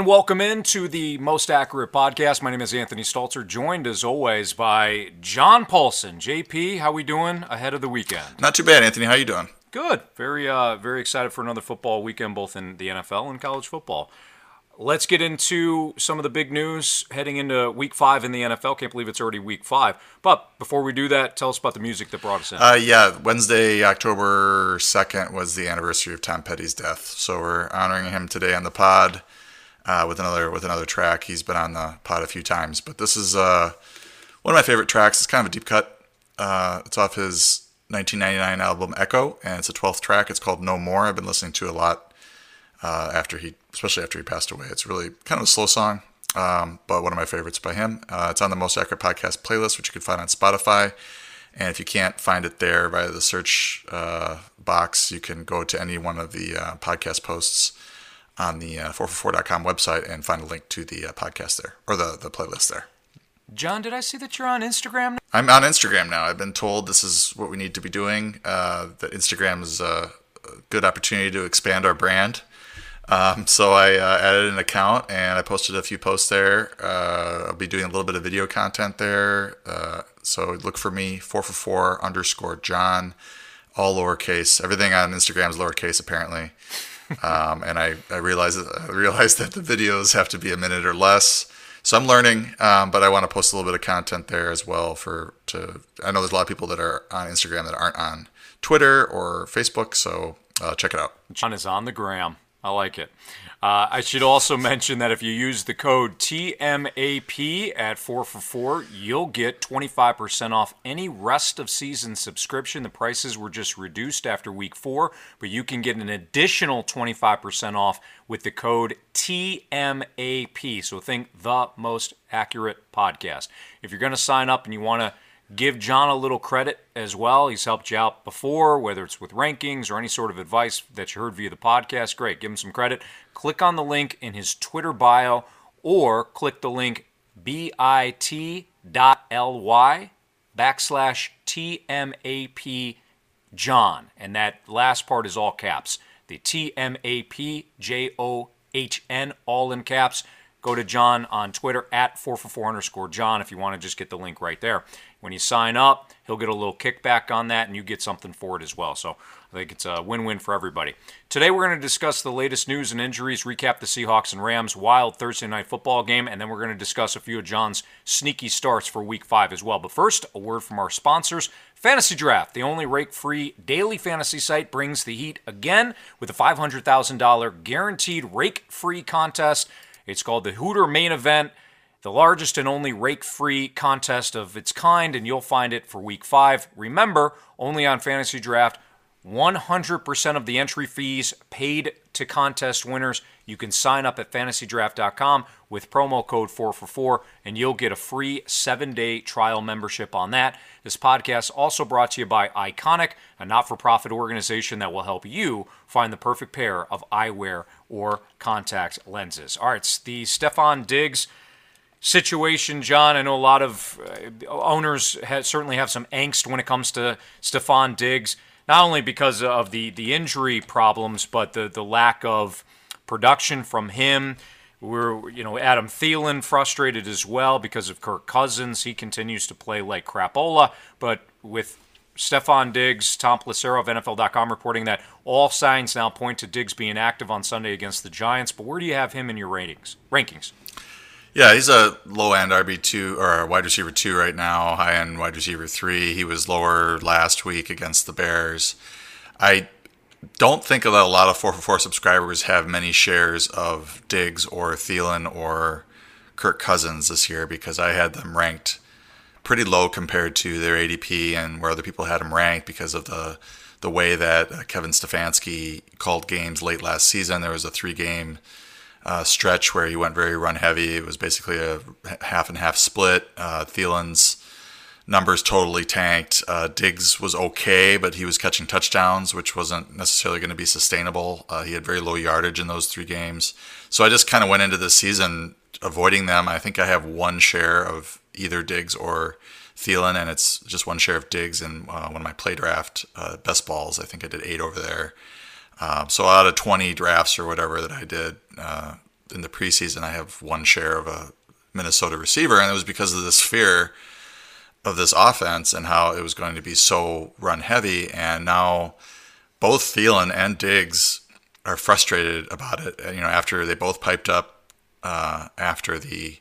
And welcome into the Most Accurate Podcast. My name is Anthony Stalter, joined as always by John Paulsen. JP, how we doing ahead of the weekend? Not too bad, Anthony. How you doing? Good. Very, uh, very excited for another football weekend, both in the NFL and college football. Let's get into some of the big news heading into week five in the NFL. Can't believe it's already week five. But before we do that, tell us about the music that brought us in. Uh, yeah, Wednesday, October 2nd was the anniversary of Tom Petty's death. So we're honoring him today on the pod uh, with another with another track. He's been on the pod a few times, but this is uh, one of my favorite tracks. It's kind of a deep cut. Uh, it's off his 1999 album Echo, and it's a 12th track. It's called No More. I've been listening to a lot uh, after he, especially after he passed away. It's really kind of a slow song, um, but one of my favorites by him. Uh, it's on the Most Accurate Podcast playlist, which you can find on Spotify. And if you can't find it there via the search uh, box, you can go to any one of the podcast posts on the uh, 444.com website and find a link to the uh, podcast there or the, the playlist there. John, did I see that you're on Instagram? I'm on Instagram now. I've been told this is what we need to be doing. Uh, that Instagram is a good opportunity to expand our brand. Um, so I uh, added an account and I posted a few posts there. Uh, I'll be doing a little bit of video content there. Uh, so look for me, 444 underscore John, all lowercase. Everything on Instagram is lowercase apparently. Um, and I, I realized I realized that the videos have to be a minute or less. So I'm learning, um, but I want to post a little bit of content there as well. For to I know there's a lot of people that are on Instagram that aren't on Twitter or Facebook, so uh, check it out. John is on the gram. I like it. Uh, I should also mention that if you use the code TMAP at 4 for 4, you'll get 25% off any rest of season subscription. The prices were just reduced after week four, but you can get an additional 25% off with the code TMAP. So think the most accurate podcast. If you're going to sign up and you want to give John a little credit as well. He's helped you out before, whether it's with rankings or any sort of advice that you heard via the podcast. Great, give him some credit. Click on the link in his Twitter bio or click the link bit.ly backslash TMAP John. And that last part is all caps. The TMAP J O H N, all in caps. Go to John on Twitter at 444 underscore John if you want to just get the link right there. When you sign up, he'll get a little kickback on that and you get something for it as well. So I think it's a win win for everybody. Today we're going to discuss the latest news and injuries, recap the Seahawks and Rams wild Thursday night football game, and then we're going to discuss a few of John's sneaky starts for week five as well. But first, a word from our sponsors. Fantasy Draft, the only rake free daily fantasy site, brings the heat again with a $500,000 guaranteed rake free contest. It's called the Hooter Main Event, the largest and only rake free contest of its kind, and you'll find it for week five. Remember, only on Fantasy Draft, 100% of the entry fees paid to contest winners. You can sign up at fantasydraft.com with promo code 4 for 4 and you'll get a free 7-day trial membership on that. This podcast also brought to you by Eyeconic, a not-for-profit organization that will help you find the perfect pair of eyewear or contact lenses. All right, it's the Stefon Diggs situation, John. I know a lot of uh, owners have, certainly have some angst when it comes to Stefon Diggs not only because of the, the injury problems, but the, the lack of production from him. We're, you know, Adam Thielen frustrated as well because of Kirk Cousins. He continues to play like crapola. But with Stefon Diggs, Tom Pelissero of NFL.com reporting that all signs now point to Diggs being active on Sunday against the Giants. But where do you have him in your ratings rankings? Yeah, he's a low end RB two or wide receiver two right now, high end wide receiver three. He was lower last week against the Bears. I don't think that a lot of four for four subscribers have many shares of Diggs or Thielen or Kirk Cousins this year because I had them ranked pretty low compared to their ADP and where other people had them ranked because of the the way that Kevin Stefanski called games late last season. There was a three game uh, stretch where he went very run heavy. It was basically a half and half split. Uh, Thielen's numbers totally tanked. Uh, Diggs was okay, but he was catching touchdowns, which wasn't necessarily going to be sustainable. Uh, he had very low yardage in those three games. So I just kind of went into the season avoiding them. I think I have one share of either Diggs or Thielen, and it's just one share of Diggs in uh, one of my play draft uh, best balls. I think I did eight over there. Um, so out of 20 drafts or whatever that I did, uh, in the preseason I have one share of a Minnesota receiver, and it was because of this fear of this offense and how it was going to be so run heavy. And now both Thielen and Diggs are frustrated about it. You know, after they both piped up uh, after the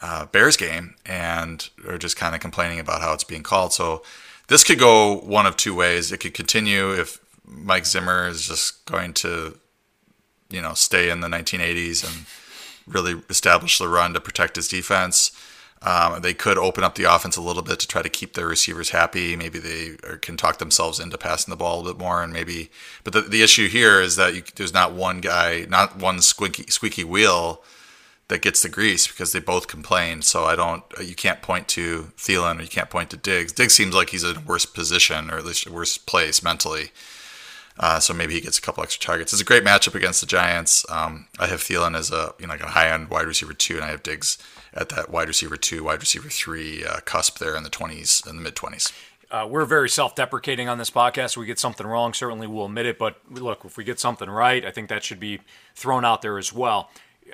uh, Bears game and are just kind of complaining about how it's being called. So this could go one of two ways. It could continue if Mike Zimmer is just going to, you know, stay in the 1980s and really establish the run to protect his defense. Um, they could open up the offense a little bit to try to keep their receivers happy. Maybe they can talk themselves into passing the ball a little bit more, and maybe. But the, the issue here is that you, there's not one guy, not one squeaky squeaky wheel that gets the grease because they both complain. So I don't. You can't point to Thielen or you can't point to Diggs. Diggs seems like he's in a worse position or at least a worse place mentally. Uh, so maybe he gets a couple extra targets. It's a great matchup against the Giants. Um, I have Thielen as a you know like a high end wide receiver two, and I have Diggs at that wide receiver two, wide receiver three uh, cusp there in the twenties, in the mid twenties. Uh, we're very self-deprecating on this podcast. We get something wrong, certainly we'll admit it. But look, if we get something right, I think that should be thrown out there as well.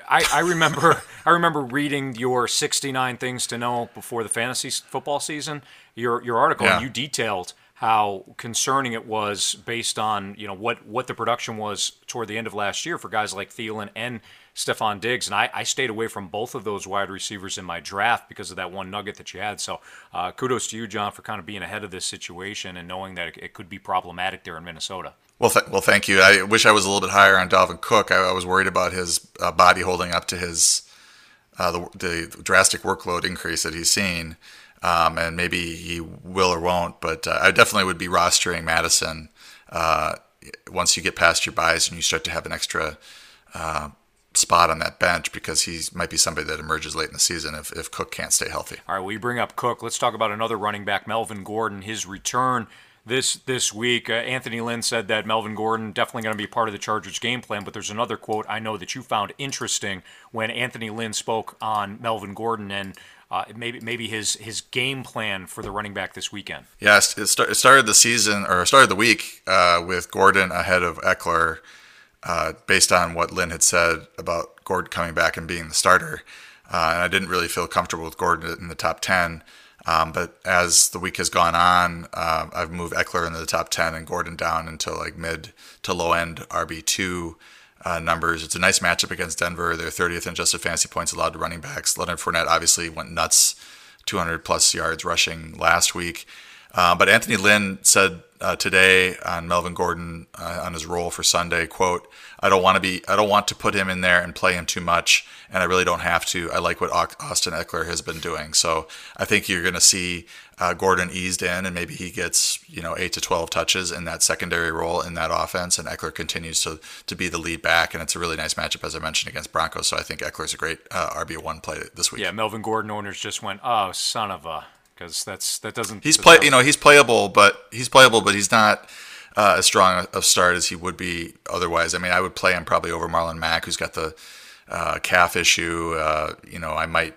I, I remember I remember reading your 69 things to know before the fantasy football season. Your your article, Yeah. you detailed how concerning it was based on you know what what the production was toward the end of last year for guys like Thielen and Stefon Diggs, and I, I stayed away from both of those wide receivers in my draft because of that one nugget that you had. So uh, kudos to you, John, for kind of being ahead of this situation and knowing that it, it could be problematic there in Minnesota. Well, th- well, thank you. I wish I was a little bit higher on Dalvin Cook. I, I was worried about his uh, body holding up to his uh, the, the drastic workload increase that he's seen, um, and maybe he will or won't. But uh, I definitely would be rostering Mattison uh, once you get past your byes and you start to have an extra uh, spot on that bench because he might be somebody that emerges late in the season if, if Cook can't stay healthy. All right, well, you bring up Cook. Let's talk about another running back, Melvin Gordon. His return this this week. Uh, Anthony Lynn said that Melvin Gordon definitely going to be part of the Chargers game plan. But there's another quote I know that you found interesting when Anthony Lynn spoke on Melvin Gordon and uh, maybe maybe his his game plan for the running back this weekend. Yes, it, start, it started the season or started the week uh, with Gordon ahead of Ekeler, uh, based on what Lynn had said about Gordon coming back and being the starter. Uh, and I didn't really feel comfortable with Gordon in the top ten. Um, but as the week has gone on, uh, I've moved Ekeler into the top ten and Gordon down into like mid to low end RB two. Uh, numbers. It's a nice matchup against Denver. They're 30th in adjusted fantasy points allowed to running backs. Leonard Fournette obviously went nuts, 200 plus yards rushing last week. Uh, but Anthony Lynn said uh, today on Melvin Gordon uh, on his role for Sunday, "quote I don't want to be, I don't want to put him in there and play him too much, and I really don't have to. I like what Austin Ekeler has been doing, so I think you're going to see uh, Gordon eased in, and maybe he gets you know eight to twelve touches in that secondary role in that offense, and Ekeler continues to to be the lead back, and it's a really nice matchup as I mentioned against Broncos. So I think Ekeler's a great uh, RB one play this week. Yeah, Melvin Gordon owners just went, oh son of a, because that's that doesn't. He's play, you know, he's playable, but he's playable, but he's not uh, as strong a start as he would be otherwise. I mean, I would play him probably over Marlon Mack, who's got the uh, calf issue. Uh, you know, I might,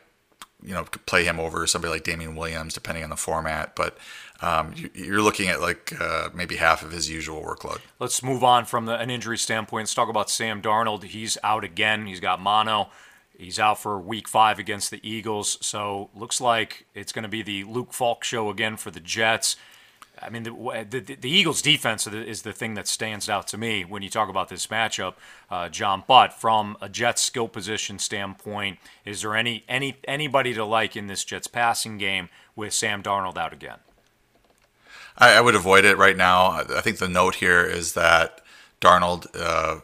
you know, play him over somebody like Damien Williams, depending on the format. But um, you, you're looking at like uh, maybe half of his usual workload. Let's move on from the, an injury standpoint. Let's talk about Sam Darnold. He's out again. He's got mono. He's out for week five against the Eagles. So looks like it's going to be the Luke Falk show again for the Jets. I mean, the, the, the Eagles' defense is the thing that stands out to me when you talk about this matchup, uh, John. But from a Jets skill position standpoint, is there any any anybody to like in this Jets passing game with Sam Darnold out again? I, I would avoid it right now. I think the note here is that Darnold uh,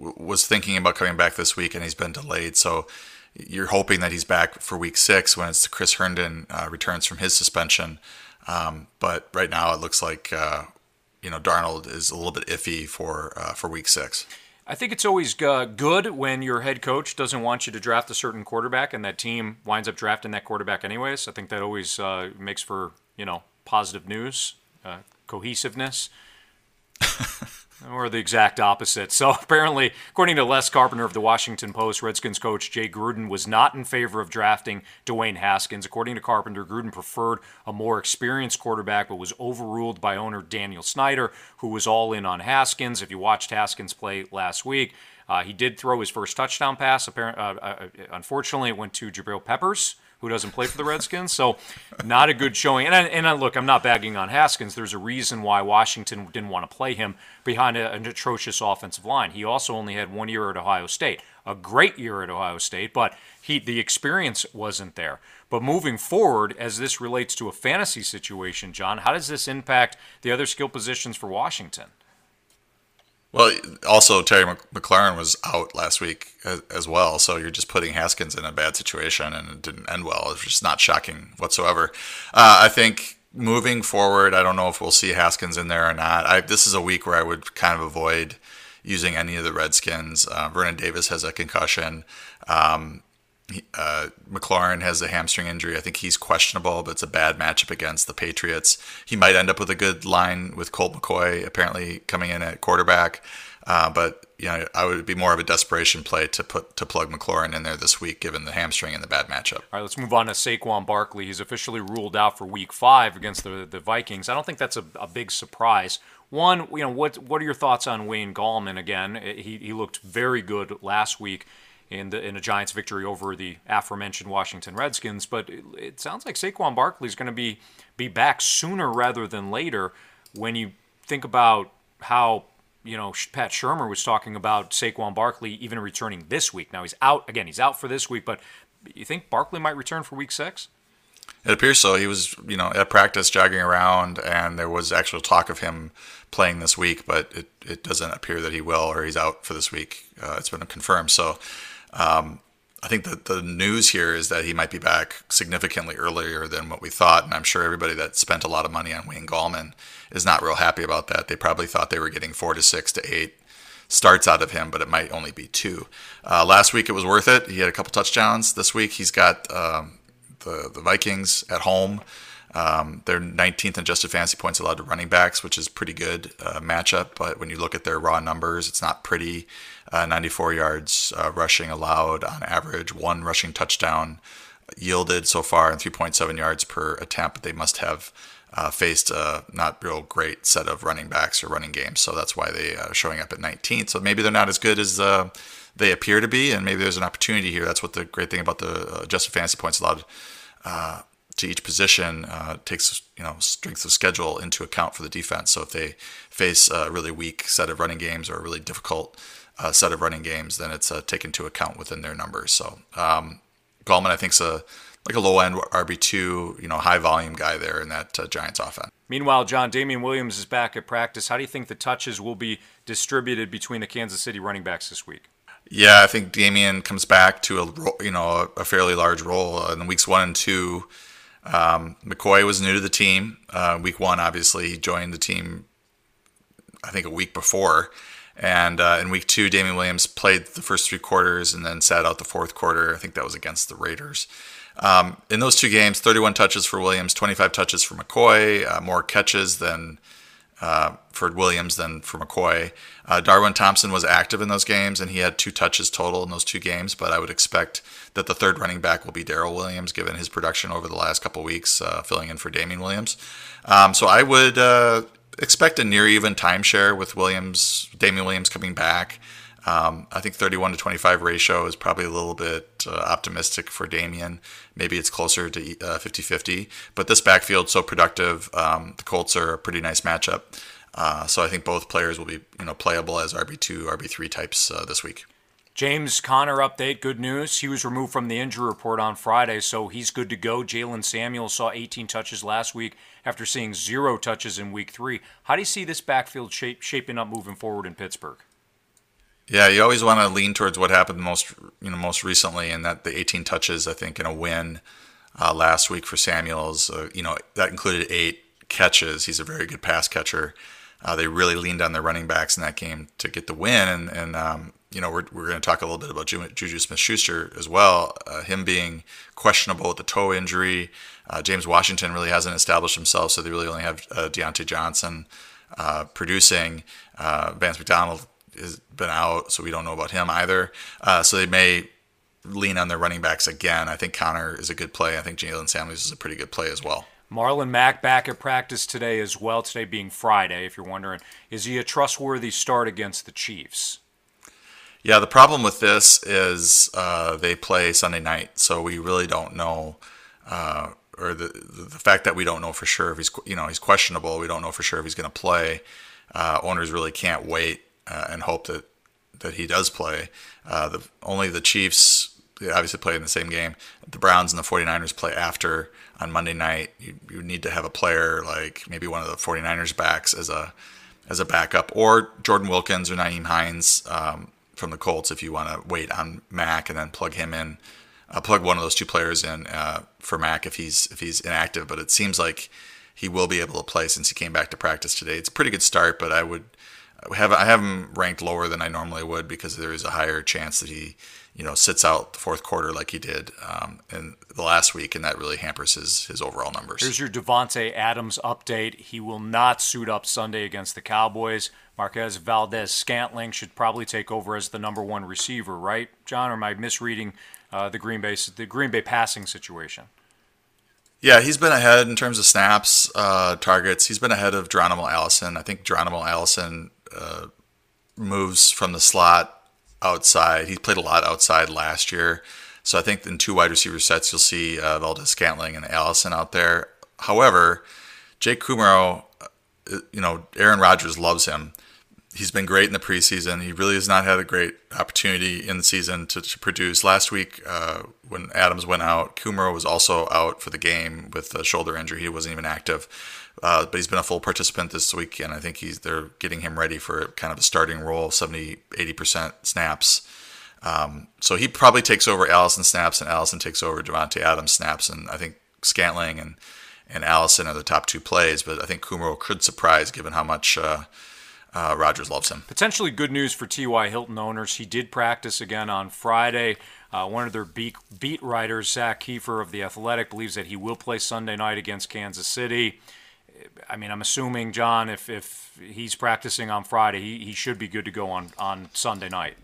was thinking about coming back this week, and he's been delayed. So you're hoping that he's back for week six when it's Chris Herndon uh, returns from his suspension. Um, but right now, it looks like uh, you know Darnold is a little bit iffy for uh, for week six. I think it's always uh, good when your head coach doesn't want you to draft a certain quarterback, and that team winds up drafting that quarterback anyways. I think that always uh, makes for you know positive news, uh, cohesiveness. or the exact opposite. So apparently, according to Les Carpenter of the Washington Post, Redskins coach Jay Gruden was not in favor of drafting Dwayne Haskins. According to Carpenter, Gruden preferred a more experienced quarterback, but was overruled by owner Daniel Snyder, who was all in on Haskins. If you watched Haskins play last week, uh, he did throw his first touchdown pass. Apparently, uh, uh, unfortunately, it went to Jabril Peppers who doesn't play for the Redskins. So, not a good showing. And, I, and I, look, I'm not bagging on Haskins. There's a reason why Washington didn't want to play him behind a, an atrocious offensive line. He also only had one year at Ohio State, a great year at Ohio State, but he the experience wasn't there. But moving forward, as this relates to a fantasy situation, John, how does this impact the other skill positions for Washington? Well, also Terry McLaurin was out last week as, well, so you're just putting Haskins in a bad situation, and it didn't end well. It's just not shocking whatsoever. Uh, I think moving forward, I don't know if we'll see Haskins in there or not. I, this is a week where I would kind of avoid using any of the Redskins. Uh, Vernon Davis has a concussion. Um, uh, McLaurin has a hamstring injury. I think he's questionable, but it's a bad matchup against the Patriots. He might end up with a good line with Colt McCoy apparently coming in at quarterback. Uh, but you know, I would be more of a desperation play to put to plug McLaurin in there this week, given the hamstring and the bad matchup. All right, let's move on to Saquon Barkley. He's officially ruled out for Week Five against the the Vikings. I don't think that's a, a big surprise. One, you know, what what are your thoughts on Wayne Gallman? Again, he he looked very good last week in, the, in a Giants victory over the aforementioned Washington Redskins. But it, it sounds like Saquon Barkley is going to be be back sooner rather than later. When you think about how you know Pat Shurmur was talking about Saquon Barkley even returning this week. Now he's out again. He's out for this week, but you think Barkley might return for Week Six? It appears so. He was, you know, at practice jogging around, and there was actual talk of him playing this week, but it, it doesn't appear that he will or he's out for this week. Uh, it's been confirmed. So um, I think that the news here is that he might be back significantly earlier than what we thought, and I'm sure everybody that spent a lot of money on Wayne Gallman is not real happy about that. They probably thought they were getting four to six to eight starts out of him, but it might only be two. Uh, last week it was worth it. He had a couple touchdowns. This week he's got um, the the Vikings at home. Um, they're 19th in adjusted fantasy points allowed to running backs, which is pretty good uh, matchup. But when you look at their raw numbers, it's not pretty. Uh, 94 yards uh, rushing allowed on average, one rushing touchdown yielded so far, and 3.7 yards per attempt. But they must have uh, faced a not real great set of running backs or running games, so that's why they are showing up at 19th. So maybe they're not as good as uh, they appear to be, and maybe there's an opportunity here. That's what the great thing about the uh, adjusted fantasy points allowed uh, to each position uh, takes you know strength of schedule into account for the defense. So if they face a really weak set of running games or a really difficult uh, set of running games, then it's uh, taken into account within their numbers. So um, Gallman, I think, is a like a low end RB two, you know, high volume guy there in that uh, Giants offense. Meanwhile, John Damien Williams is back at practice. How do you think the touches will be distributed between the Kansas City running backs this week? Yeah, I think Damien comes back to a you know a fairly large role in weeks one and two. Um, McCoy was new to the team. Uh, week one, obviously, he joined the team. I think a week before, and uh, in week two, Damien Williams played the first three quarters and then sat out the fourth quarter. I think that was against the Raiders. Um, in those two games, 31 touches for Williams, 25 touches for McCoy, uh, more catches than uh, for Williams than for McCoy. Uh, Darwin Thompson was active in those games, and he had two touches total in those two games. But I would expect that the third running back will be Darrel Williams, given his production over the last couple weeks, uh, filling in for Damien Williams. Um, so I would uh, expect a near even timeshare with Williams, Damien Williams coming back. Um, I think 31 to 25 ratio is probably a little bit uh, optimistic for Damien. Maybe it's closer to 50 uh, 50, but this backfield so productive. Um, the Colts are a pretty nice matchup. Uh, so I think both players will be you know playable as RB2, RB3 types uh, this week. James Conner update. Good news. He was removed from the injury report on Friday, so he's good to go. Jaylen Samuels saw 18 touches last week after seeing zero touches in week three. How do you see this backfield shape, shaping up moving forward in Pittsburgh? Yeah, you always want to lean towards what happened most, you know, most recently, and that the 18 touches, I think, in a win uh, last week for Samuels. Uh, you know, that included eight catches. He's a very good pass catcher. Uh, they really leaned on their running backs in that game to get the win, and, and um, you know, we're, we're going to talk a little bit about Juju Smith-Schuster as well. Uh, him being questionable with the toe injury. Uh, James Washington really hasn't established himself, so they really only have uh, Diontae Johnson uh, producing. Uh, Vance McDonald has been out, so we don't know about him either. Uh, so they may lean on their running backs again. I think Conner is a good play. I think Jaylen Samuels is a pretty good play as well. Marlon Mack back at practice today as well. Today being Friday, if you're wondering, is he a trustworthy start against the Chiefs? Yeah, the problem with this is uh, they play Sunday night, so we really don't know, uh, or the the fact that we don't know for sure if he's you know he's questionable. We don't know for sure if he's going to play. Uh, owners really can't wait uh, and hope that that he does play. Uh, the only the Chiefs obviously play in the same game. The Browns and the 49ers play after on Monday night. You, you need to have a player like maybe one of the 49ers backs as a as a backup, or Jordan Wilkins or Nyheim Hines. Um, from the Colts if you want to wait on Mack and then plug him in, uh, plug one of those two players in uh, for Mack if he's if he's inactive. But it seems like he will be able to play since he came back to practice today. It's a pretty good start, but I would have I have him ranked lower than I normally would because there is a higher chance that he you know sits out the fourth quarter like he did um, in the last week, and that really hampers his his overall numbers. Here's your Davante Adams update. He will not suit up Sunday against the Cowboys. Marquez Valdes Scantling should probably take over as the number one receiver, right, John? Or am I misreading uh, the Green Bay the Green Bay passing situation? Yeah, he's been ahead in terms of snaps, uh, targets. He's been ahead of Geronimo Allison. I think Geronimo Allison uh, moves from the slot outside. He played a lot outside last year. So I think in two wide receiver sets, you'll see uh, Valdes Scantling and Allison out there. However, Jake Kumerow, uh, you know, Aaron Rodgers loves him he's been great in the preseason. He really has not had a great opportunity in the season to, to produce. Last week, uh, when Adams went out, Kumerow was also out for the game with a shoulder injury. He wasn't even active, uh, but he's been a full participant this week, and I think he's they're getting him ready for kind of a starting role, 70, 80% snaps. Um, so he probably takes over Allison snaps, and Allison takes over Davante Adams snaps, and I think Scantling and and Allison are the top two plays, but I think Kumerow could surprise given how much uh, uh, Rodgers loves him. Potentially good news for T.Y. Hilton owners. He did practice again on Friday. Uh, one of their beat, beat writers, Zak Keefer of The Athletic, believes that he will play Sunday night against Kansas City. I mean, I'm assuming, John, if, if he's practicing on Friday, he, he should be good to go on, on Sunday night.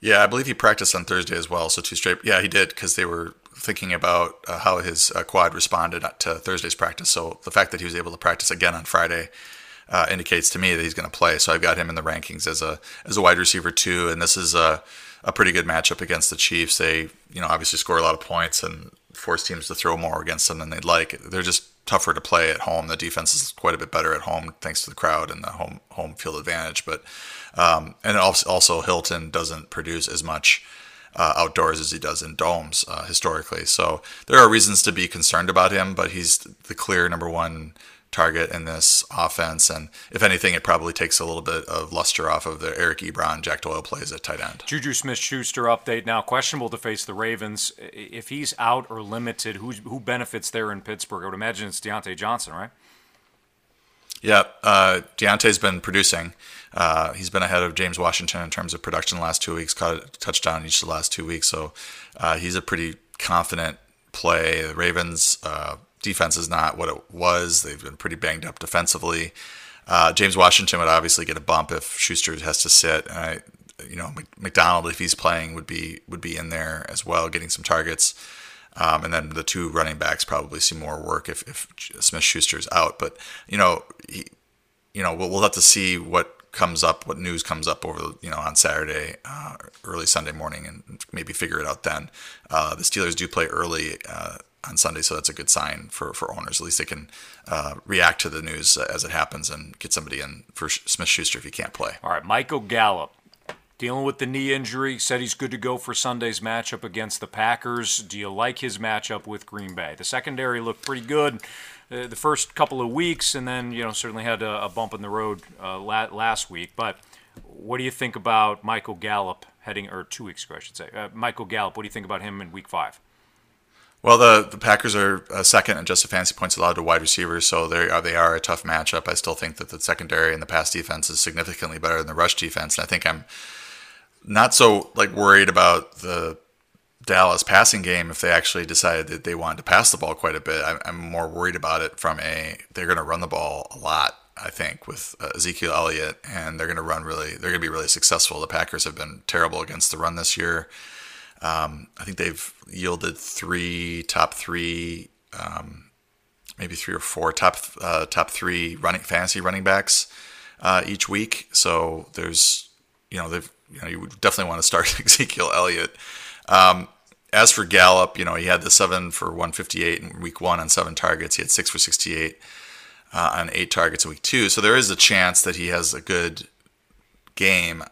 Yeah, I believe he practiced on Thursday as well. So two straight. Yeah, he did because they were thinking about uh, how his uh, quad responded to Thursday's practice. So the fact that he was able to practice again on Friday uh, indicates to me that he's going to play. So I've got him in the rankings as a as a wide receiver too. And this is a a pretty good matchup against the Chiefs. They you know obviously score a lot of points and force teams to throw more against them than they'd like. They're just tougher to play at home. The defense is quite a bit better at home thanks to the crowd and the home home field advantage. But um, and also, also Hilton doesn't produce as much. Uh, outdoors as he does in domes uh, historically. So there are reasons to be concerned about him, but he's the clear number one target in this offense. And if anything, it probably takes a little bit of luster off of the Eric Ebron, Jack Doyle plays at tight end. Juju Smith Schuster update now questionable to face the Ravens. If he's out or limited, who, who benefits there in Pittsburgh? I would imagine it's Diontae Johnson, right? Yeah, uh, Diontae's been producing. Uh, he's been ahead of James Washington in terms of production the last two weeks, caught a touchdown each of the last two weeks. So uh, he's a pretty confident play. The Ravens, uh, defense is not what it was. They've been pretty banged up defensively. Uh, James Washington would obviously get a bump if Schuster has to sit. And I, you know, McDonald, if he's playing, would be would be in there as well, getting some targets. Um, and then the two running backs probably see more work if, if Smith Schuster's out. But you know, he, you know, we'll, we'll have to see what comes up, what news comes up over you know on Saturday, uh, early Sunday morning, and maybe figure it out then. Uh, the Steelers do play early uh, on Sunday, so that's a good sign for, for owners. At least they can uh, react to the news as it happens and get somebody in for Smith Schuster if he can't play. All right, Michael Gallup dealing with the knee injury. Said he's good to go for Sunday's matchup against the Packers. Do you like his matchup with Green Bay? The secondary looked pretty good uh, the first couple of weeks, and then you know certainly had a, a bump in the road uh, last week. But what do you think about Michael Gallup heading, or two weeks ago, I should say? Uh, Michael Gallup. What do you think about him in Week Five? Well, the, the Packers are uh, second in a fantasy points allowed to wide receivers, so they are they are a tough matchup. I still think that the secondary and the pass defense is significantly better than the rush defense, and I think I'm not so like worried about the Dallas passing game if they actually decided that they wanted to pass the ball quite a bit. I'm, I'm more worried about it from a they're going to run the ball a lot I think, with uh, Ezekiel Elliott, and they're going to run really. They're going to be really successful. The Packers have been terrible against the run this year. Um, I think they've yielded three top three, um, maybe three or four top uh, top three running fantasy running backs uh, each week. So there's, you know, they've you know you would definitely want to start Ezekiel Elliott. Um, as for Gallup, you know, he had the seven for 158 in week one on seven targets. He had six for 68 uh, on eight targets in week two. So there is a chance that he has a good game.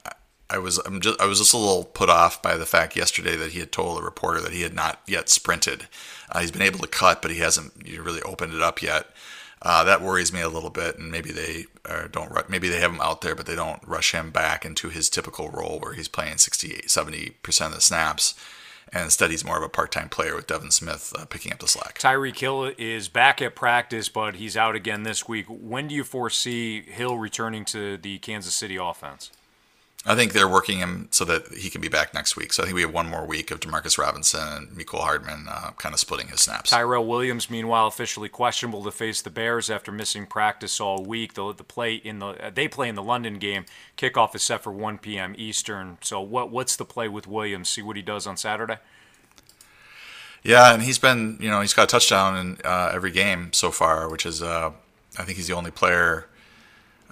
I was I'm just I was just a little put off by the fact yesterday that he had told a reporter that he had not yet sprinted. Uh, he's been able to cut, but he hasn't really opened it up yet. Uh, that worries me a little bit, and maybe they uh, don't. Maybe they have him out there, but they don't rush him back into his typical role where he's playing 68, 70 percent of the snaps and instead he's more of a part-time player with Devin Smith uh, picking up the slack. Tyreek Hill is back at practice, but he's out again this week. When do you foresee Hill returning to the Kansas City offense? I think they're working him so that he can be back next week. So I think we have one more week of Demarcus Robinson and Mecole Hardman uh, kind of splitting his snaps. Tyrell Williams, meanwhile, officially questionable to face the Bears after missing practice all week. The, the play in the uh, they play in the London game. Kickoff is set for 1 p.m. Eastern. So what what's the play with Williams? See what he does on Saturday. Yeah, and he's been you know he's got a touchdown in uh, every game so far, which is uh, I think he's the only player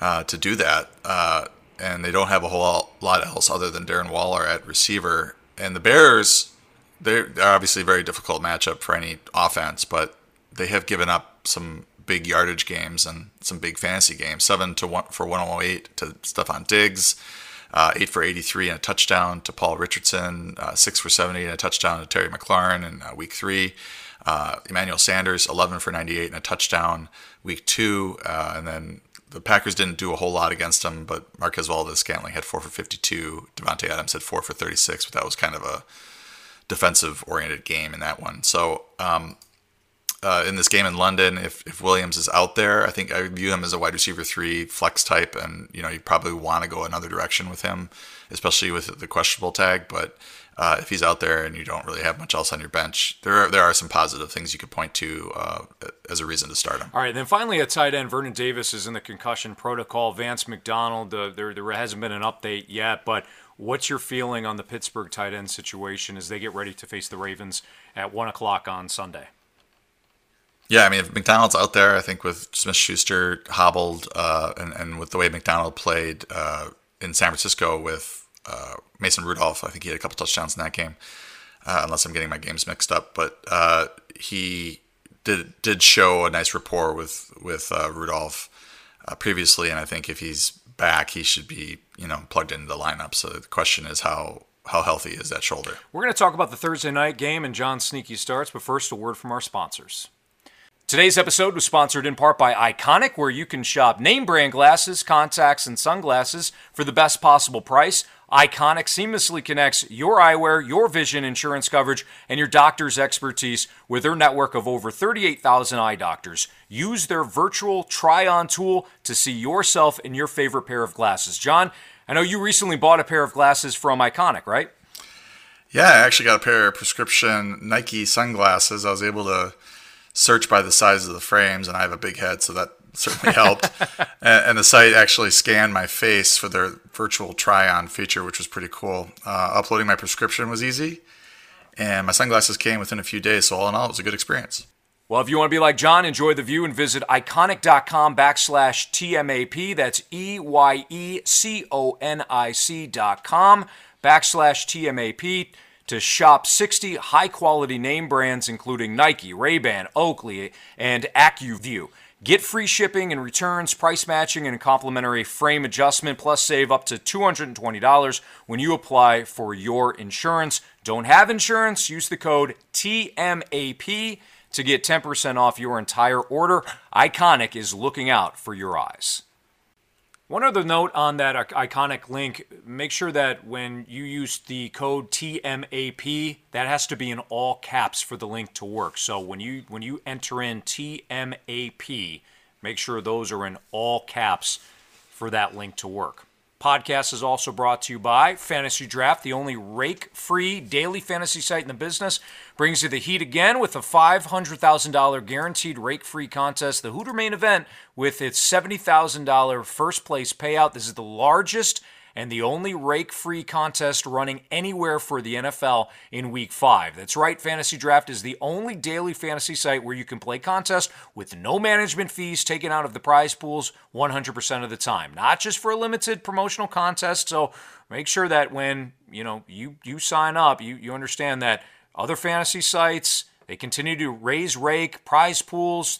uh, to do that uh, and they don't have a whole lot else other than Darren Waller at receiver. And the Bears, they're, they're obviously a very difficult matchup for any offense, but they have given up some big yardage games and some big fantasy games. Seven to one for 108 to Stefon Diggs, uh, eight for 83 and a touchdown to Paul Richardson, uh, six for 70 and a touchdown to Terry McLaurin in uh, week three. Uh, Emmanuel Sanders, 11 for 98 and a touchdown week two, uh, and then the Packers didn't do a whole lot against him, but Marquez Valdes-Scantling had four for 52. Davante Adams had four for 36, but that was kind of a defensive oriented game in that one. So, um, uh, in this game in London, if, if Williams is out there, I think I view him as a wide receiver three flex type, and you know you probably want to go another direction with him, especially with the questionable tag. But uh, if he's out there and you don't really have much else on your bench, there are, there are some positive things you could point to uh, as a reason to start him. All right, then finally at tight end, Vernon Davis is in the concussion protocol. Vance McDonald, uh, there there hasn't been an update yet, but what's your feeling on the Pittsburgh tight end situation as they get ready to face the Ravens at one o'clock on Sunday? Yeah, I mean, if McDonald's out there, I think with Smith Schuster hobbled uh, and, and with the way McDonald played uh, in San Francisco with uh, Mason Rudolph. I think he had a couple touchdowns in that game, uh, unless I'm getting my games mixed up. But uh, he did did show a nice rapport with with uh, Rudolph uh, previously, and I think if he's back, he should be you know plugged into the lineup. So the question is how how healthy is that shoulder? We're going to talk about the Thursday night game and John Sneaky starts, but first a word from our sponsors. Today's episode was sponsored in part by Eyeconic, where you can shop name brand glasses, contacts, and sunglasses for the best possible price. Eyeconic seamlessly connects your eyewear, your vision insurance coverage, and your doctor's expertise with their network of over 38,000 eye doctors. Use their virtual try on tool to see yourself in your favorite pair of glasses. John, I know you recently bought a pair of glasses from Eyeconic, right? Yeah, I actually got a pair of prescription Nike sunglasses. I was able to search by the size of the frames, and I have a big head, so that certainly helped. and, and, the site actually scanned my face for their virtual try-on feature, which was pretty cool. Uh, uploading my prescription was easy, and my sunglasses came within a few days. So all in all, it was a good experience. Well, if you want to be like John, enjoy the view and visit eyeconic.com backslash TMAP. That's E Y E C O N I C dot com backslash TMAP to shop 60 high quality name brands, including Nike, Ray-Ban, Oakley, and AccuView. Get free shipping and returns, price matching, and complimentary frame adjustment, plus save up to $220 when you apply for your insurance. Don't have insurance? Use the code TMAP to get 10% off your entire order. Eyeconic is looking out for your eyes. One other note on that eyeconic link make sure that when you use the code TMAP, that has to be in all caps for the link to work. So when you when you enter in TMAP, make sure those are in all caps for that link to work. Podcast is also brought to you by Fantasy Draft, the only rake free daily fantasy site in the business. Brings you the heat again with a $500,000 guaranteed rake free contest. The Hooter main event with its $70,000 first place payout. This is the largest and the only rake free contest running anywhere for the NFL in week five. That's right, Fantasy Draft is the only daily fantasy site where you can play contests with no management fees taken out of the prize pools 100% of the time. Not just for a limited promotional contest. So make sure that when you know you you sign up, you, you understand that other fantasy sites they continue to raise rake prize pools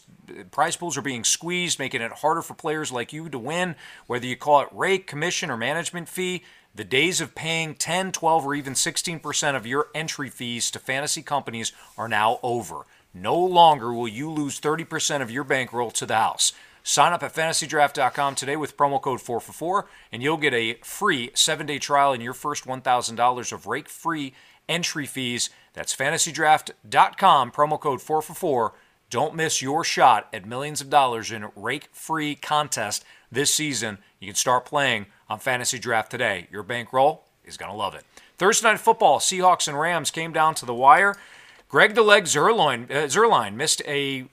prize pools are being squeezed, making it harder for players like you to win, whether you call it rake, commission, or management fee. The days of paying 10, 12, or even 16% of your entry fees to fantasy companies are now over. No longer will you lose 30% of your bankroll to the house. Sign up at fantasydraft.com today with promo code 444 and you'll get a free 7-day trial and your first $1,000 of rake-free entry fees. That's fantasydraft.com promo code 444 don't miss your shot at millions of dollars in rake free contest this season. You can start playing on Fantasy Draft today. Your bankroll is going to love it. Thursday night football, Seahawks and Rams came down to the wire. Greg the Leg Zuerlein, uh, Zuerlein missed a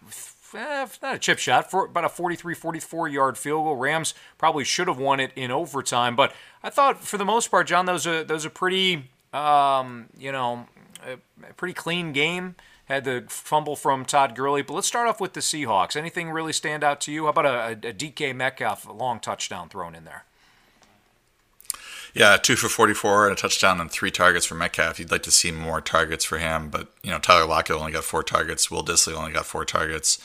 eh, not a chip shot for about a 43 44 yard field goal. Rams probably should have won it in overtime, but I thought for the most part, John, those are those are pretty um, you know a, a pretty clean game had the fumble from Todd Gurley. But let's start off with the Seahawks. Anything really stand out to you? How about a, a DK Metcalf long touchdown thrown in there? Yeah, two for 44 and a touchdown and three targets for Metcalf. You'd like to see more targets for him, but you know Tyler Lockett only got four targets. Will Dissly only got four targets,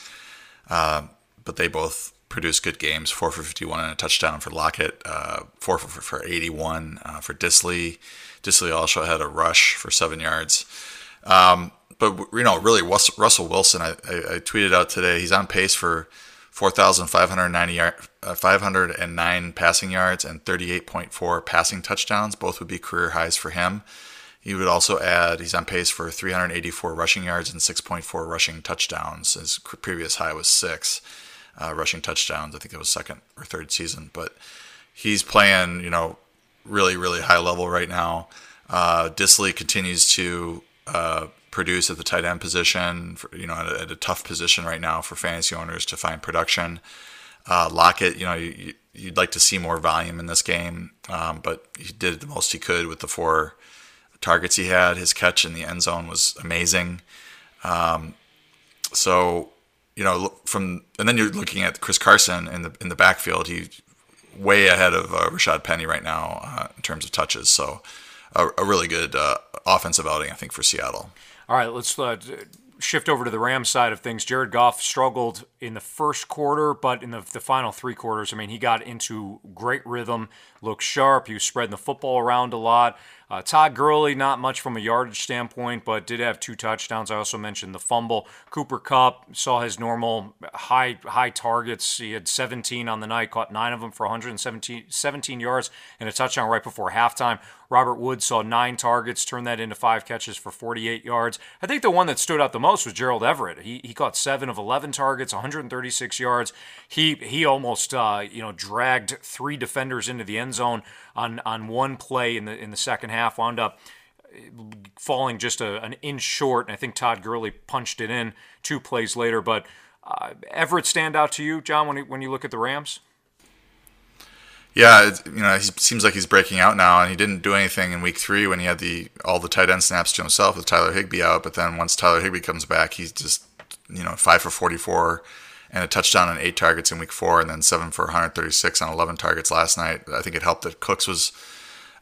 uh, but they both produced good games. Four for 51 and a touchdown for Lockett. Uh, four for, for 81 uh, for Dissly. Dissly also had a rush for seven yards. Um, but you know, really, Russell Wilson. I, I, I tweeted out today. He's on pace for 4,590 uh, 509 passing yards and 38.4 passing touchdowns. Both would be career highs for him. He would also add he's on pace for 384 rushing yards and 6.4 rushing touchdowns. His previous high was six uh, rushing touchdowns. I think it was second or third season, but he's playing you know really really high level right now. Uh, Dissly continues to uh, produce at the tight end position, for, you know, at a, at a, tough position right now for fantasy owners to find production. Uh, Lockett, you know, you, would like to see more volume in this game, um, but he did the most he could with the four targets he had. His catch in the end zone was amazing. Um, so, you know, from and then you're looking at Chris Carson in the in the backfield. He's way ahead of uh, Rashaad Penny right now uh, in terms of touches. So, a, a really good uh, offensive outing, I think, for Seattle. All right, let's uh, shift over to the Rams side of things. Jared Goff struggled in the first quarter, but in the, the final three quarters, I mean, he got into great rhythm, looked sharp. He was spreading the football around a lot. Uh, Todd Gurley, not much from a yardage standpoint, but did have two touchdowns. I also mentioned the fumble. Cooper Kupp saw his normal high high targets. He had 17 on the night, caught nine of them for 117 17 yards and a touchdown right before halftime. Robert Woods saw nine targets, turned that into five catches for 48 yards. I think the one that stood out the most was Gerald Everett. He, he caught seven of 11 targets, 136 yards. He he almost uh, you know dragged three defenders into the end zone on on one play in the in the second half. Wound up falling just a, an inch short, and I think Todd Gurley punched it in two plays later. But uh, Everett stand out to you, John, when you, when you look at the Rams? Yeah, you know, he seems like he's breaking out now, and he didn't do anything in week three when he had the all the tight end snaps to himself with Tyler Higbee out. But then once Tyler Higbee comes back, he's just you know five for forty four and a touchdown on eight targets in week four, and then seven for 136 on 11 targets last night. I think it helped that Cooks was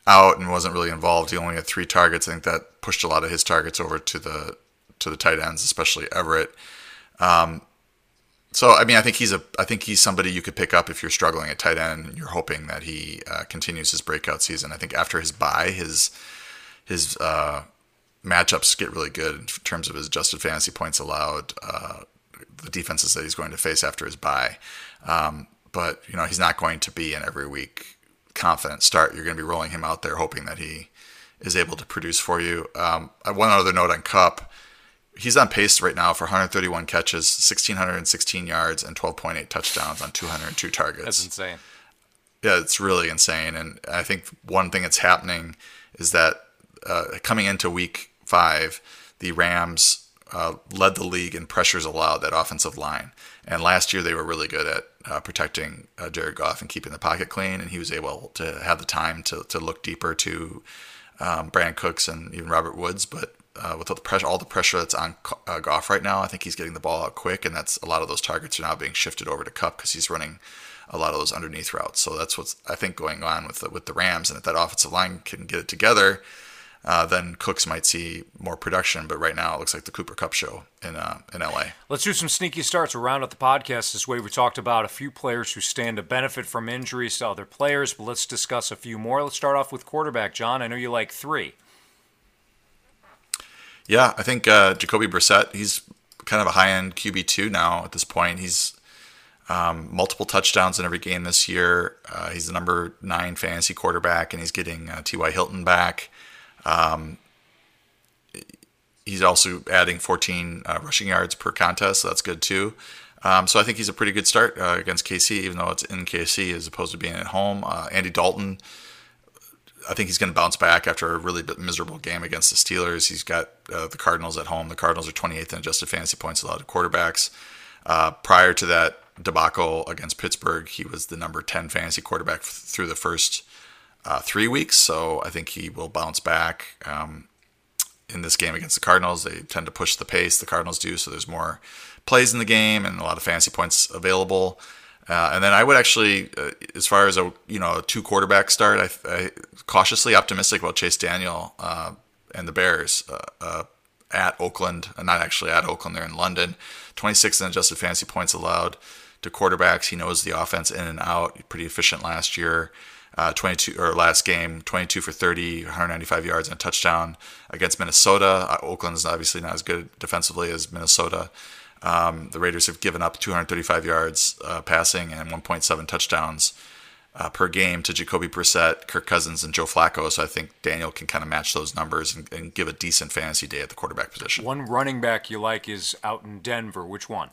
out and wasn't really involved. He only had three targets. I think that pushed a lot of his targets over to the to the tight ends, especially Everett. Um, so I mean, I think he's a I think he's somebody you could pick up if you're struggling at tight end. and You're hoping that he uh, continues his breakout season. I think after his bye, his his uh, matchups get really good in terms of his adjusted fantasy points allowed, uh, the defenses that he's going to face after his bye. Um, but you know, he's not going to be an every week confident start. You're going to be rolling him out there, hoping that he is able to produce for you. Um, one other note on Kupp he's on pace right now for 131 catches, 1616 yards, and 12.8 touchdowns on 202 targets. That's insane. Yeah, it's really insane. And I think one thing that's happening is that uh, coming into week five, the Rams uh, led the league in pressures allowed, that offensive line. And last year they were really good at uh, protecting uh, Jared Goff and keeping the pocket clean, and he was able to have the time to, to look deeper to um, Cooks and even Robert Woods. But uh, with all the pressure, all the pressure that's on uh, Goff right now, I think he's getting the ball out quick, and that's a lot of those targets are now being shifted over to Kupp because he's running a lot of those underneath routes. So that's what's I think going on with the, with the Rams, and if that offensive line can get it together, uh, then Cooks might see more production. But right now, it looks like the Cooper Kupp show in uh, in LA. Let's do some sneaky starts. We'll round out the podcast this way. We talked about a few players who stand to benefit from injuries to other players, but let's discuss a few more. Let's start off with quarterback. John, I know you like three. Yeah, I think uh, Jacoby Brissett. He's kind of a high end QB two now at this point. He's um, multiple touchdowns in every game this year. Uh, he's the number nine fantasy quarterback, and he's getting uh, T.Y. Hilton back. Um, he's also adding 14 uh, rushing yards per contest, so that's good too. Um, so I think he's a pretty good start uh, against KC, even though it's in KC as opposed to being at home. Uh, Andy Dalton, I think he's going to bounce back after a really miserable game against the Steelers. He's got uh, the Cardinals at home. The Cardinals are 28th in adjusted fantasy points allowed to quarterbacks. Uh, prior to that debacle against Pittsburgh, he was the number 10 fantasy quarterback f- through the first uh, three weeks. So I think he will bounce back. Um, in this game against the Cardinals, they tend to push the pace. The Cardinals do, so there's more plays in the game and a lot of fantasy points available. Uh, and then I would actually, uh, as far as a you know a two quarterback start, I, I cautiously optimistic about Chase Daniel uh, and the Bears uh, uh, at Oakland, not actually at Oakland, they're in London. 26 in adjusted fantasy points allowed to quarterbacks. He knows the offense in and out. Pretty efficient last year uh, 22 or last game, 22 for 30, 195 yards and a touchdown against Minnesota. Uh, Oakland's obviously not as good defensively as Minnesota. Um, the Raiders have given up 235 yards uh, passing and 1.7 touchdowns uh, per game to Jacoby Brissett, Kirk Cousins, and Joe Flacco. So I think Daniel can kind of match those numbers and, and give a decent fantasy day at the quarterback position. One running back you like is out in Denver. Which one?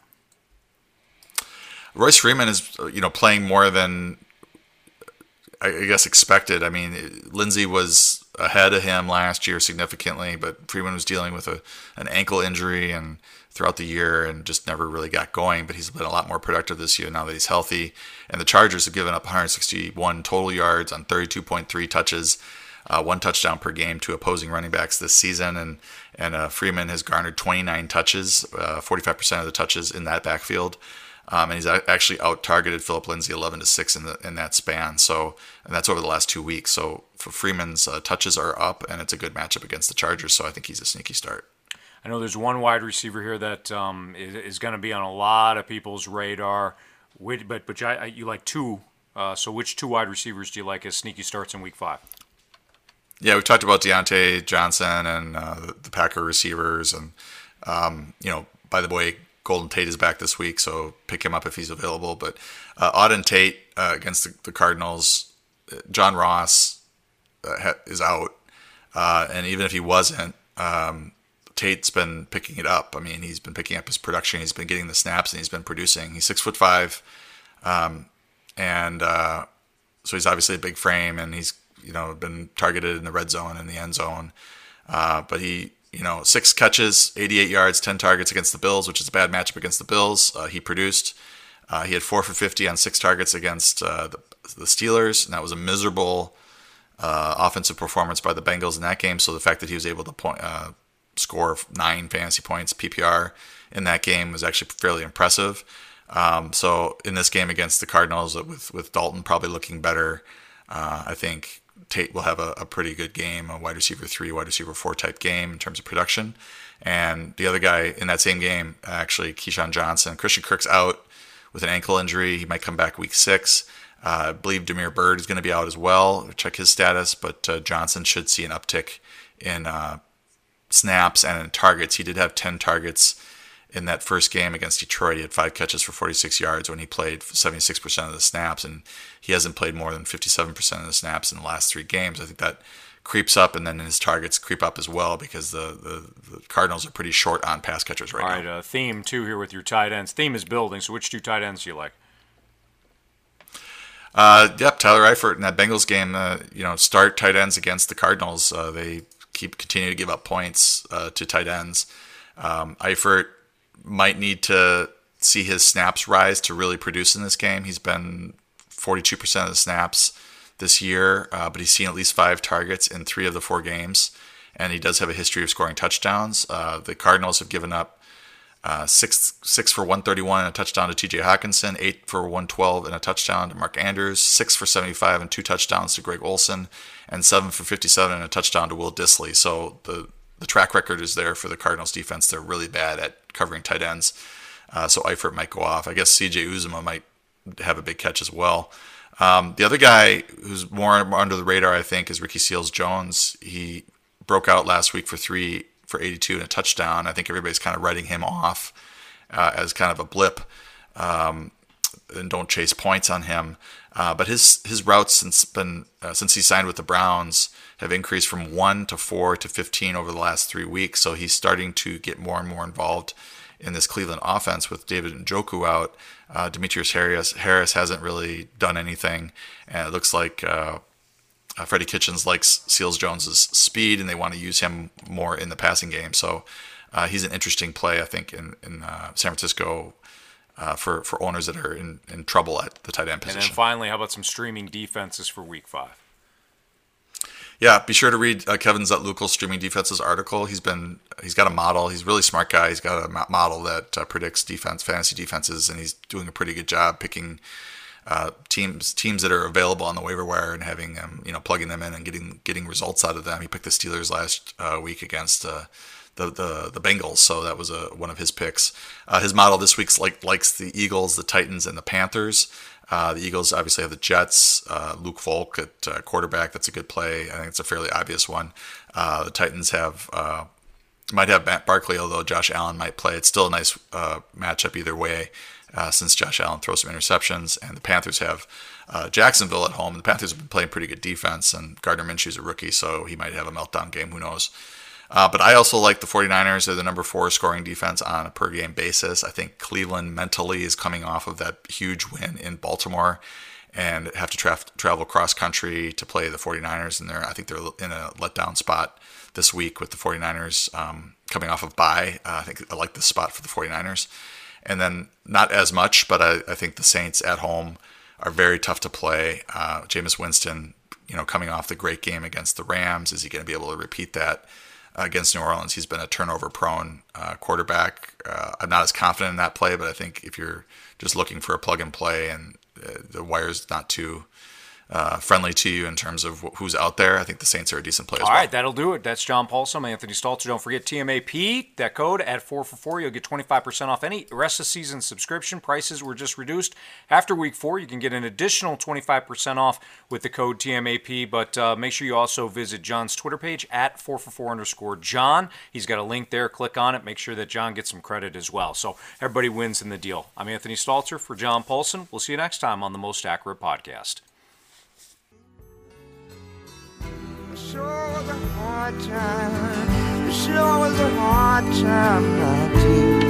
Royce Freeman is, you know, playing more than I guess expected. I mean, Lindsay was ahead of him last year significantly, but Freeman was dealing with a an ankle injury and throughout the year and just never really got going. But he's been a lot more productive this year now that he's healthy. And the Chargers have given up 161 total yards on 32.3 touches, uh, one touchdown per game to opposing running backs this season. And and uh, Freeman has garnered 29 touches, uh, 45% of the touches in that backfield. Um, and he's actually out targeted Philip Lindsay 11 to 6 in, the, in that span. So, and that's over the last two weeks. So, for Freeman's uh, touches are up, and it's a good matchup against the Chargers. So, I think he's a sneaky start. I know there's one wide receiver here that um, is, is going to be on a lot of people's radar. But but I, you like two. Uh, so, which two wide receivers do you like as sneaky starts in Week Five? Yeah, we've talked about Diontae Johnson and uh, the Packer receivers, and um, you know, by the way, Golden Tate is back this week, so pick him up if he's available. But uh, Auden Tate uh, against the, the, Cardinals, uh, John Ross uh, is out, uh, and even if he wasn't, um, Tate's been picking it up. I mean, he's been picking up his production. He's been getting the snaps, and he's been producing. He's six foot five, um, and uh, so he's obviously a big frame, and he's you know been targeted in the red zone and the end zone. but he you know, six catches, 88 yards, 10 targets against the Bills, which is a bad matchup against the Bills. Uh, he produced. Uh, he had four for 50 on six targets against uh, the, the, Steelers, and that was a miserable uh, offensive performance by the Bengals in that game. So the fact that he was able to point, uh, score nine fantasy points PPR in that game was actually fairly impressive. Um, so in this game against the Cardinals, with with Dalton probably looking better, uh, I think Tate will have a, a, pretty good game, a wide receiver three, wide receiver four type game in terms of production. And the other guy in that same game, actually, KeeSean Johnson, Christian Kirk's out with an ankle injury. He might come back week six. Uh, I believe Damiere Byrd is going to be out as well. Check his status, but uh, Johnson should see an uptick in uh, snaps and in targets. He did have 10 targets in that first game against Detroit. He had five catches for 46 yards when he played 76% of the snaps, and he hasn't played more than 57% of the snaps in the last three games. I think that creeps up, and then his targets creep up as well because the, the, the Cardinals are pretty short on pass catchers right All now. All right, uh, theme two here with your tight ends. Theme is building, so which two tight ends do you like? Uh, yep, Tyler Eifert in that Bengals game, uh, you know, start tight ends against the Cardinals. Uh, they keep continue to give up points uh, to tight ends. Um, Eifert might need to see his snaps rise to really produce in this game. He's been 42% of the snaps this year, uh, but he's seen at least five targets in three of the four games, and he does have a history of scoring touchdowns. Uh, the Cardinals have given up uh, six six for 131 and a touchdown to T.J. Hockenson, eight for 112 and a touchdown to Mark Andrews, six for 75 and two touchdowns to Greg Olsen, and seven for 57 and a touchdown to Will Dissly. So the the track record is there for the Cardinals defense. They're really bad at covering tight ends. Uh, so Eifert might go off. I guess CJ Uzomah might have a big catch as well. Um, the other guy who's more under the radar, I think, is Ricky Seals Jones. He broke out last week for three for 82 and a touchdown. I think everybody's kind of writing him off uh, as kind of a blip, um, and don't chase points on him. Uh, but his his routes since been uh, since he signed with the Browns have increased from one to four to 15 over the last three weeks. So he's starting to get more and more involved in this Cleveland offense with David Njoku out. Uh, Demetrius Harris, Harris hasn't really done anything, and it looks like uh, uh, Freddie Kitchens likes Seals Jones's speed, and they want to use him more in the passing game. So uh, he's an interesting play, I think, in in uh, San Francisco. Uh, for, for owners that are in, in trouble at the tight end position. And then finally, how about some streaming defenses for week five? Yeah, be sure to read uh, Kevin Zatloukal's streaming defenses article. He's been he's got a model. He's a really smart guy. He's got a model that uh, predicts defense, fantasy defenses, and he's doing a pretty good job picking uh, teams teams that are available on the waiver wire and having them, you know, plugging them in and getting getting results out of them. He picked the Steelers last uh, week against uh, the, the the Bengals, so that was a one of his picks. Uh, his model this week's like likes the Eagles, the Titans, and the Panthers. Uh, the Eagles obviously have the Jets. Uh, Luke Falk at uh, quarterback. That's a good play. I think it's a fairly obvious one. Uh, the Titans have uh, might have Matt Barkley, although Josh Allen might play. It's still a nice uh, matchup either way, since Josh Allen throws some interceptions, and the Panthers have. Jacksonville at home. The Panthers have been playing pretty good defense, and Gardner Minshew's a rookie, so he might have a meltdown game. Who knows? Uh, but I also like the 49ers. They're the number four scoring defense on a per game basis. I think Cleveland mentally is coming off of that huge win in Baltimore and have to tra- travel cross country to play the 49ers. And they're, I think they're in a letdown spot this week with the 49ers um, coming off of bye. Uh, I think I like this spot for the 49ers. And then not as much, but I, I think the Saints at home are very tough to play. Uh, Jameis Winston, you know, coming off the great game against the Rams, is he going to be able to repeat that? Against New Orleans. He's been a turnover prone uh, quarterback. Uh, I'm not as confident in that play, but I think if you're just looking for a plug and play and uh, the wire's not too uh, friendly to you in terms of who's out there. I think the Saints are a decent play. All well. right, that'll do it. That's John Paulsen, Anthony Stalter. Don't forget TMAP. That code at four for four, you'll get twenty five percent off any rest of the season subscription. Prices were just reduced after week four. You can get an additional twenty five percent off with the code TMAP. But uh, make sure you also visit John's Twitter page at four for four underscore John. He's got a link there. Click on it. Make sure that John gets some credit as well. So everybody wins in the deal. I'm Anthony Stalter for John Paulsen. We'll see you next time on the Most Accurate Podcast. Sure was a hard time. Sure was a hard time not to.